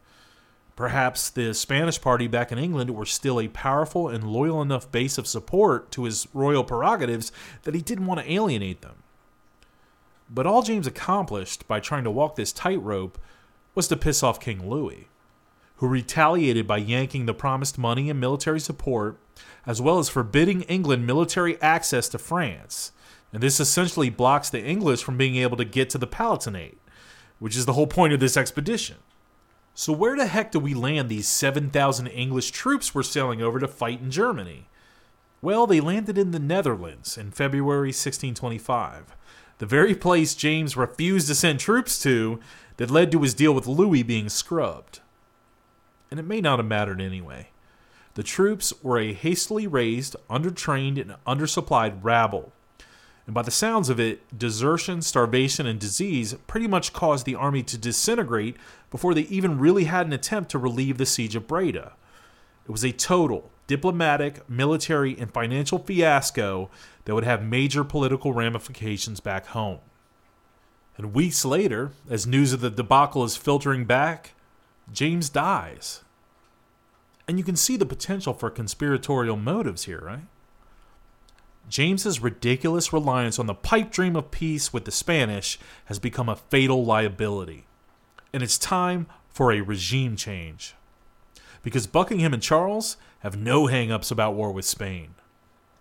A: Perhaps the Spanish party back in England were still a powerful and loyal enough base of support to his royal prerogatives that he didn't want to alienate them. But all James accomplished by trying to walk this tightrope was to piss off King Louis, who retaliated by yanking the promised money and military support as well as forbidding England military access to France. And this essentially blocks the English from being able to get to the Palatinate, which is the whole point of this expedition. So, where the heck do we land these 7,000 English troops we're sailing over to fight in Germany? Well, they landed in the Netherlands in February 1625, the very place James refused to send troops to that led to his deal with Louis being scrubbed. And it may not have mattered anyway. The troops were a hastily raised, undertrained, and undersupplied rabble. And by the sounds of it, desertion, starvation, and disease pretty much caused the army to disintegrate before they even really had an attempt to relieve the siege of Breda. It was a total diplomatic, military, and financial fiasco that would have major political ramifications back home. And weeks later, as news of the debacle is filtering back, James dies. And you can see the potential for conspiratorial motives here, right? James's ridiculous reliance on the pipe dream of peace with the Spanish has become a fatal liability. And it's time for a regime change. Because Buckingham and Charles have no hang-ups about war with Spain.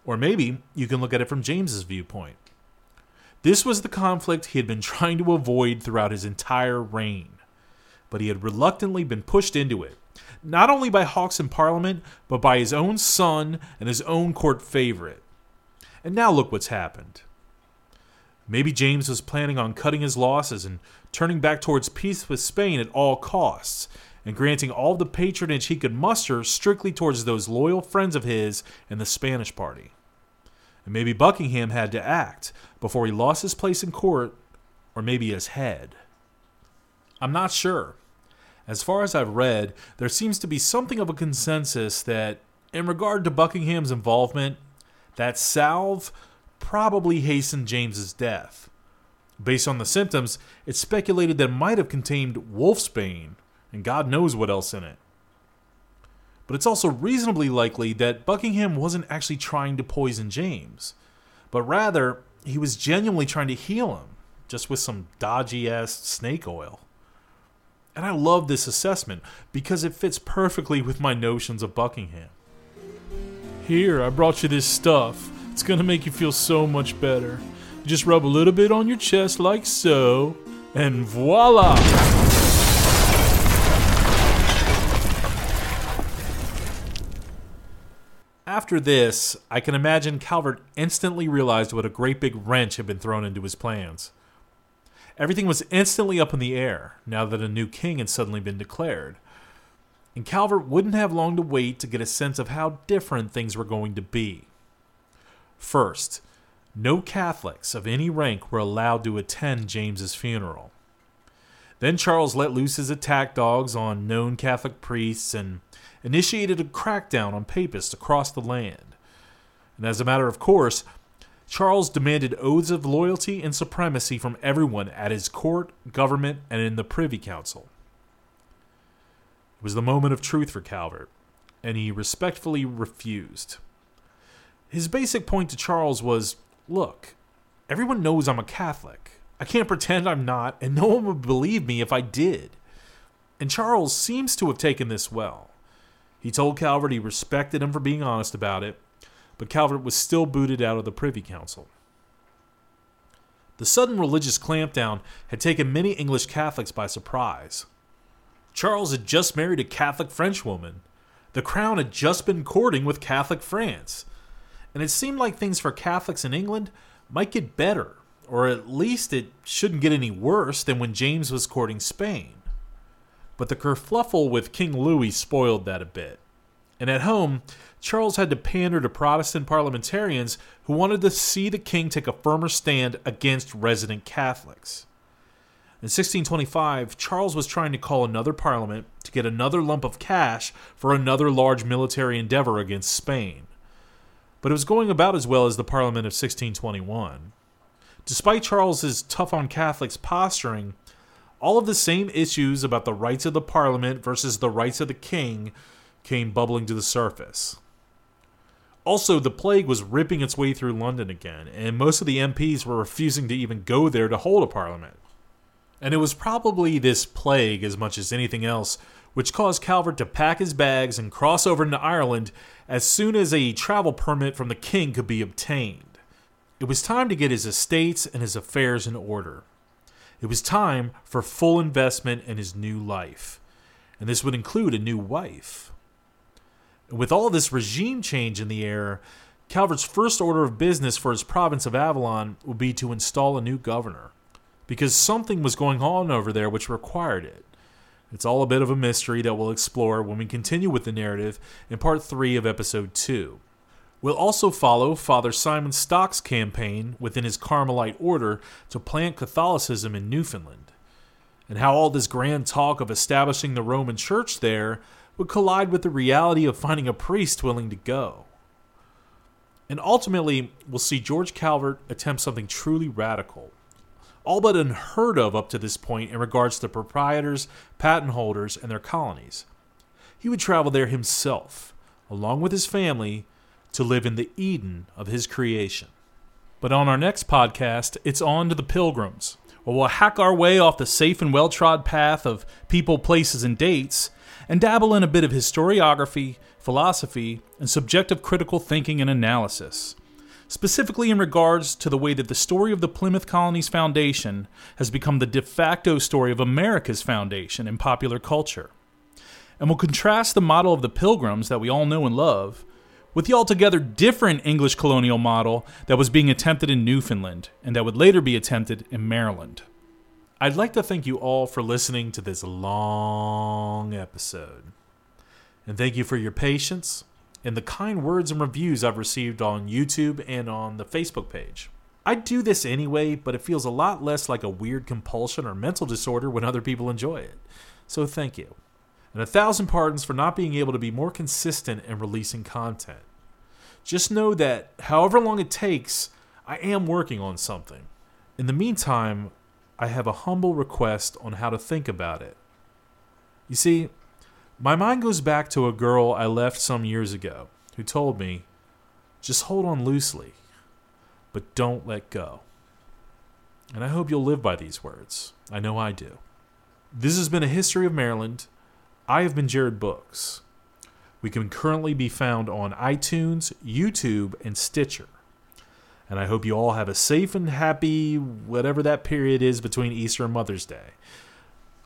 A: Or maybe you can look at it from James's viewpoint. This was the conflict he had been [LAUGHS] trying to avoid throughout his entire reign, but he had reluctantly been pushed into it not only by hawks in Parliament, but by his own son and his own court favorite. And now look what's happened. Maybe James was planning on cutting his losses and turning back towards peace with Spain at all costs, and granting all the patronage he could muster strictly towards those loyal friends of his in the Spanish party. And maybe Buckingham had to act before he lost his place in court, or maybe his head. I'm not sure. As far as I've read, there seems to be something of a consensus that, in regard to Buckingham's involvement, that salve probably hastened James's death. Based on the symptoms, it's speculated that it might have contained wolfsbane, and God knows what else in it but it's also reasonably likely that Buckingham wasn't actually trying to poison James, but rather he was genuinely trying to heal him, just with some dodgy ass snake oil. And I love this assessment because it fits perfectly with my notions of Buckingham. Here, I brought you this stuff. It's gonna make you feel so much better. You just rub a little bit on your chest like so, and voila! After this, I can imagine Calvert instantly realized what a great big wrench had been thrown into his plans. Everything was instantly up in the air now that a new king had suddenly been declared. And Calvert wouldn't have long to wait to get a sense of how different things were going to be. First, no Catholics of any rank were allowed to attend James's funeral. Then Charles let loose his attack dogs on known Catholic priests and initiated a crackdown on papists across the land. And as a matter of course, Charles demanded oaths of loyalty and supremacy from everyone at his court, government, and in the Privy Council. It was the moment of truth for Calvert, and he respectfully refused. His basic point to Charles was look, everyone knows I'm a Catholic. I can't pretend I'm not, and no one would believe me if I did. And Charles seems to have taken this well. He told Calvert he respected him for being honest about it, but Calvert was still booted out of the Privy Council. The sudden religious clampdown had taken many English Catholics by surprise. Charles had just married a Catholic Frenchwoman. The crown had just been courting with Catholic France. And it seemed like things for Catholics in England might get better, or at least it shouldn't get any worse than when James was courting Spain. But the kerfluffle with King Louis spoiled that a bit. And at home, Charles had to pander to Protestant parliamentarians who wanted to see the king take a firmer stand against resident Catholics. In 1625, Charles was trying to call another parliament to get another lump of cash for another large military endeavor against Spain. But it was going about as well as the parliament of 1621. Despite Charles's tough on Catholics posturing, all of the same issues about the rights of the parliament versus the rights of the king came bubbling to the surface. Also, the plague was ripping its way through London again, and most of the MPs were refusing to even go there to hold a parliament. And it was probably this plague, as much as anything else, which caused Calvert to pack his bags and cross over into Ireland as soon as a travel permit from the king could be obtained. It was time to get his estates and his affairs in order. It was time for full investment in his new life, and this would include a new wife. With all this regime change in the air, Calvert's first order of business for his province of Avalon would be to install a new governor, because something was going on over there which required it. It's all a bit of a mystery that we'll explore when we continue with the narrative in part 3 of episode 2. We'll also follow Father Simon Stock's campaign within his Carmelite order to plant Catholicism in Newfoundland, and how all this grand talk of establishing the Roman Church there would collide with the reality of finding a priest willing to go. And ultimately, we'll see George Calvert attempt something truly radical, all but unheard of up to this point in regards to proprietors, patent holders, and their colonies. He would travel there himself, along with his family to live in the Eden of his creation. But on our next podcast, it's on to the pilgrims, where we'll hack our way off the safe and well trod path of people, places, and dates, and dabble in a bit of historiography, philosophy, and subjective critical thinking and analysis, specifically in regards to the way that the story of the Plymouth Colony's foundation has become the de facto story of America's foundation in popular culture. And we'll contrast the model of the pilgrims that we all know and love with the altogether different English colonial model that was being attempted in Newfoundland and that would later be attempted in Maryland. I'd like to thank you all for listening to this long episode. And thank you for your patience and the kind words and reviews I've received on YouTube and on the Facebook page. I do this anyway, but it feels a lot less like a weird compulsion or mental disorder when other people enjoy it. So thank you. And a thousand pardons for not being able to be more consistent in releasing content. Just know that however long it takes, I am working on something. In the meantime, I have a humble request on how to think about it. You see, my mind goes back to a girl I left some years ago who told me, just hold on loosely, but don't let go. And I hope you'll live by these words. I know I do. This has been a history of Maryland. I have been Jared Books. We can currently be found on iTunes, YouTube, and Stitcher. And I hope you all have a safe and happy, whatever that period is between Easter and Mother's Day.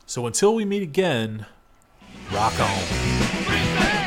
A: So until we meet again, rock on.